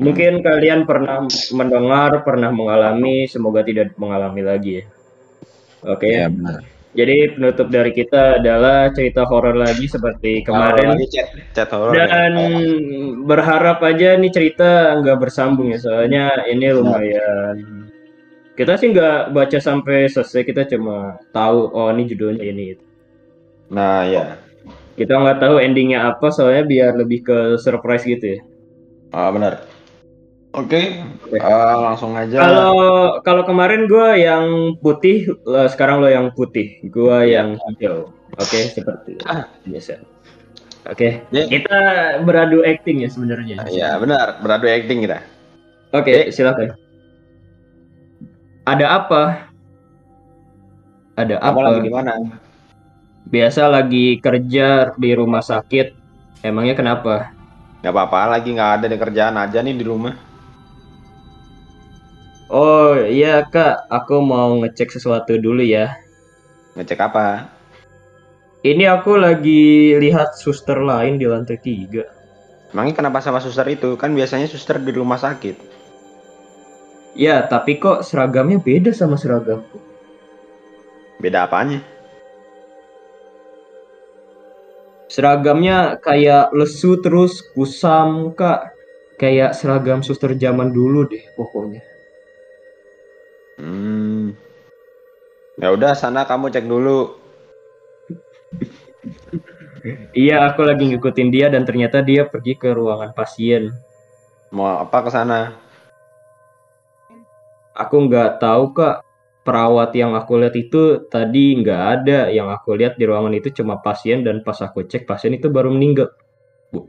mungkin kalian pernah mendengar, pernah mengalami, semoga tidak mengalami lagi ya. Oke, Iya benar. jadi penutup dari kita adalah cerita horor lagi seperti kemarin. lagi chat chat horor. Dan berharap aja nih cerita nggak bersambung ya, soalnya ini lumayan. Kita sih nggak baca sampai selesai, kita cuma tahu oh ini judulnya ini. Nah, ya. Kita nggak tahu endingnya apa, soalnya biar lebih ke surprise gitu ya. Ah, benar. Oke, Oke. eh, langsung aja. Kalau kalau kemarin gua yang putih, eh, sekarang lo yang putih, gua Iya. yang hijau. Oke, seperti biasa. Oke, Ya. kita beradu acting ya sebenarnya. Iya, benar. Beradu acting kita. Oke, silakan. Ada apa? Ada Kamu apa? lagi di mana? Biasa lagi kerja di rumah sakit. Emangnya kenapa? Gak apa-apa, lagi nggak ada di kerjaan aja nih di rumah. Oh iya kak, aku mau ngecek sesuatu dulu ya. Ngecek apa? Ini aku lagi lihat suster lain di lantai tiga. Emangnya kenapa sama suster itu? Kan biasanya suster di rumah sakit. Ya, tapi kok seragamnya beda sama seragamku. Beda apanya? Seragamnya kayak lesu terus kusam kak. Kayak seragam suster zaman dulu deh pokoknya. Hmm. Ya udah, sana kamu cek dulu. Iya, aku lagi ngikutin dia dan ternyata dia pergi ke ruangan pasien. Mau apa ke sana? Aku nggak tahu kak, perawat yang aku lihat itu tadi nggak ada. Yang aku lihat di ruangan itu cuma pasien dan pas aku cek pasien itu baru meninggal.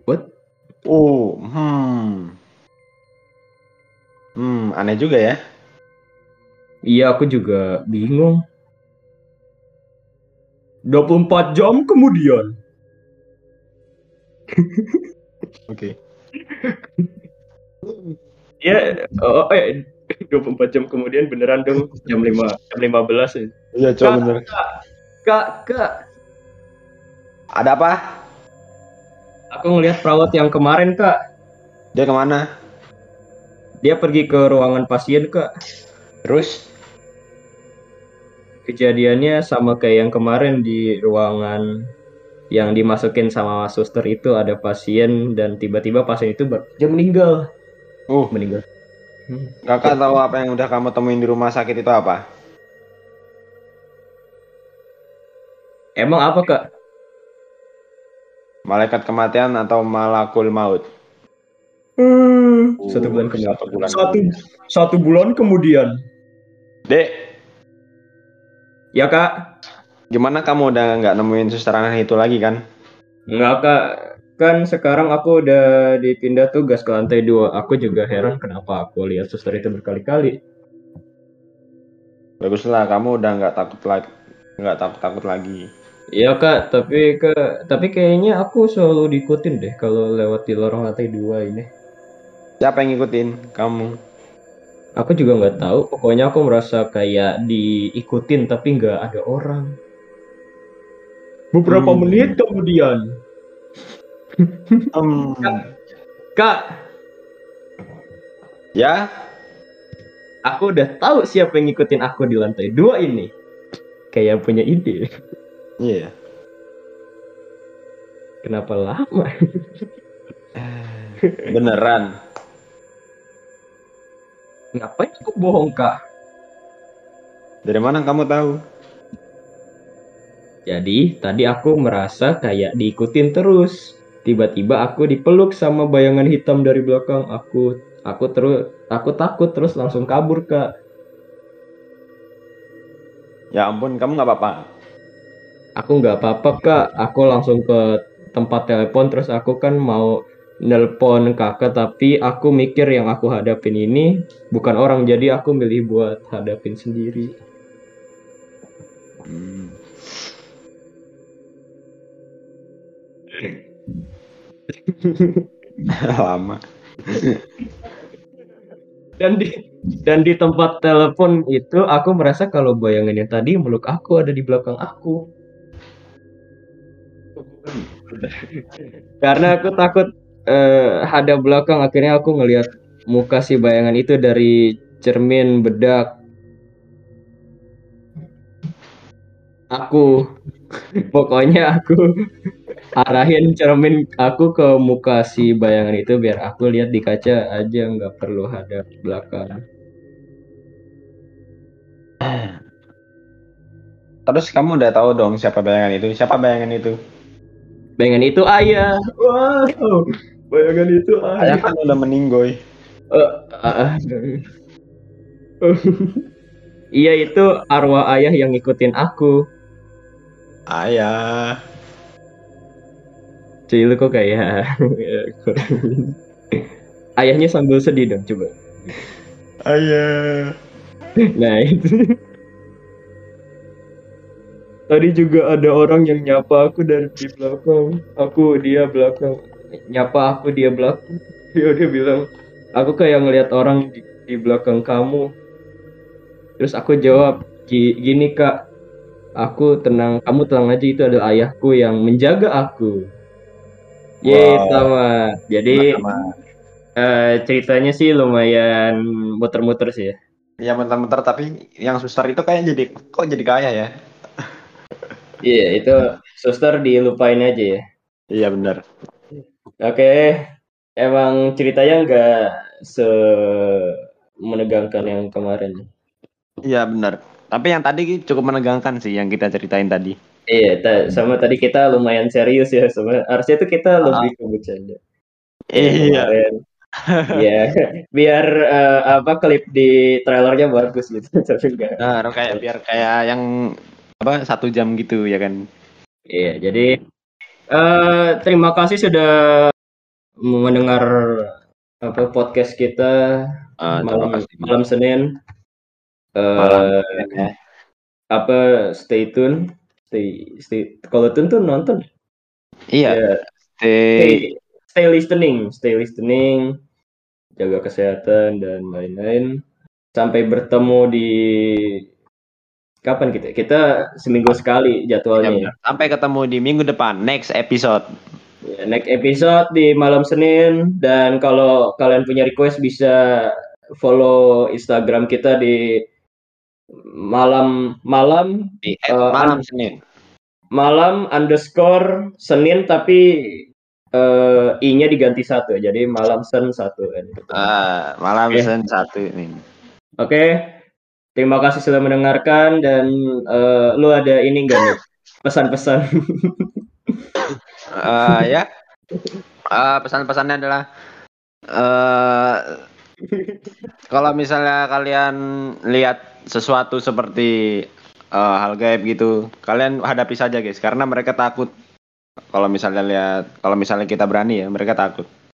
What? Oh, hmm. Hmm, aneh juga ya. Iya, aku juga bingung. 24 jam kemudian. Oke. Ya, oh, eh, 24 jam kemudian beneran dong jam 5 jam 15 ya. Iya, Kak, coba bener. Kak, kak, Ada apa? aku ngelihat perawat yang kemarin kak, Dia ke mana? dia pergi ke ruangan pasien kak. Terus? Kejadiannya sama kayak yang kemarin di ruangan yang dimasukin sama suster itu ada pasien dan tiba-tiba pasien itu ber- dia meninggal, Uh, meninggal. kakak tahu apa yang udah kamu temuin di rumah sakit itu apa? Emang apa kak? Malaikat kematian atau malakul maut? Satu bulan kemudian. Satu bulan. Satu satu bulan kemudian. Dek, Ya kak, gimana kamu udah nggak nemuin suster aneh itu lagi kan? Enggak kak, kan sekarang aku udah dipindah tugas ke lantai dua. Aku juga heran kenapa aku lihat suster itu berkali-kali. Baguslah, kamu udah nggak takut lagi, nggak takut takut lagi. Iya kak, tapi ke tapi kayaknya aku selalu diikutin deh kalau lewat di lorong lantai dua ini. Siapa yang ngikutin kamu? Aku juga nggak tahu. Pokoknya aku merasa kayak diikutin tapi nggak ada orang. Beberapa Hmm. menit kemudian, Hmm. kak, Ya, aku udah tahu siapa yang ngikutin aku di lantai dua ini. Kayak punya ide. iya. Kenapa lama? Beneran. Ngapain aku bohong kak? Dari mana kamu tahu? Jadi tadi aku merasa kayak diikutin terus. Tiba-tiba aku dipeluk sama bayangan hitam dari belakang. Aku aku terus aku takut terus langsung kabur kak. Ya ampun, kamu nggak apa-apa. Aku nggak apa-apa kak. Aku langsung ke tempat telepon terus aku kan mau nelpon kakak tapi aku mikir yang aku hadapin ini bukan orang jadi aku milih buat hadapin sendiri. Hmm. Lama. dan di dan di tempat telepon itu aku merasa kalau bayangannya tadi meluk aku ada di belakang aku karena aku takut eh, hadap belakang akhirnya aku ngelihat muka si bayangan itu dari cermin bedak aku pokoknya aku arahin cermin aku ke muka si bayangan itu biar aku lihat di kaca aja nggak perlu hadap belakang Terus kamu udah tahu dong siapa bayangan itu? Siapa bayangan itu? Bayangan itu ayah wow bayangan itu Ayah ayah kan udah meninggoy. Eh, ah, ah. iya itu arwah ayah yang ngikutin aku Ayah. Cuy lu kok kayak ayahnya sambil sedih dong coba Ayah. Nah itu. Tadi juga ada orang yang nyapa aku dari di belakang. Aku dia belakang. Nyapa aku dia belakang. Dia dia bilang, aku kayak ngelihat orang di, di belakang kamu. Terus aku jawab, "Gi- gini kak, aku tenang, kamu tenang aja itu adalah ayahku yang menjaga aku. Ye, Wow. tamat. Jadi eh, ceritanya sih lumayan muter-muter sih ya. Ya bentar-bentar tapi yang suster itu kayak jadi kok jadi kaya ya? Iya, itu suster dilupain aja ya. Iya benar. Oke, emang ceritanya nggak se menegangkan yang kemarin. Iya benar. Tapi yang tadi cukup menegangkan sih yang kita ceritain tadi. Iya, ta- sama tadi kita lumayan serius ya. Sama harusnya tuh kita lebih ke bercanda. Iya. Kemarin. Iya, biar eh, apa klip di trailernya bagus gitu. Tapi enggak. Nah, kayak biar kayak yang apa satu jam gitu ya kan? Iya, jadi eh terima kasih sudah mendengar apa podcast kita terima malam, kasih. malam Senin. Eh, Malam ya. apa stay tune stay stay kalau tune tuh nonton Iya. ya Stay stay stay listening, stay listening, jaga kesehatan dan lain-lain. Sampai bertemu di kapan kita? Kita seminggu sekali jadwalnya. Ya, Sampai ketemu di minggu depan, next episode. Ya, next episode di malam Senin dan kalau kalian punya request bisa follow Instagram kita di malam malam di uh, malam Senin. Malam underscore Senin tapi uh, i-nya diganti satu jadi malam sen satu. Ah, malam okay. sen satu ini. Oke. Okay. Terima kasih sudah mendengarkan dan uh, lu ada ini enggak nih? Pesan-pesan. uh, ya. Uh, pesan-pesannya adalah uh, kalau misalnya kalian lihat sesuatu seperti uh, hal gaib gitu, kalian hadapi saja guys karena mereka takut. Kalau misalnya lihat kalau misalnya kita berani ya, mereka takut.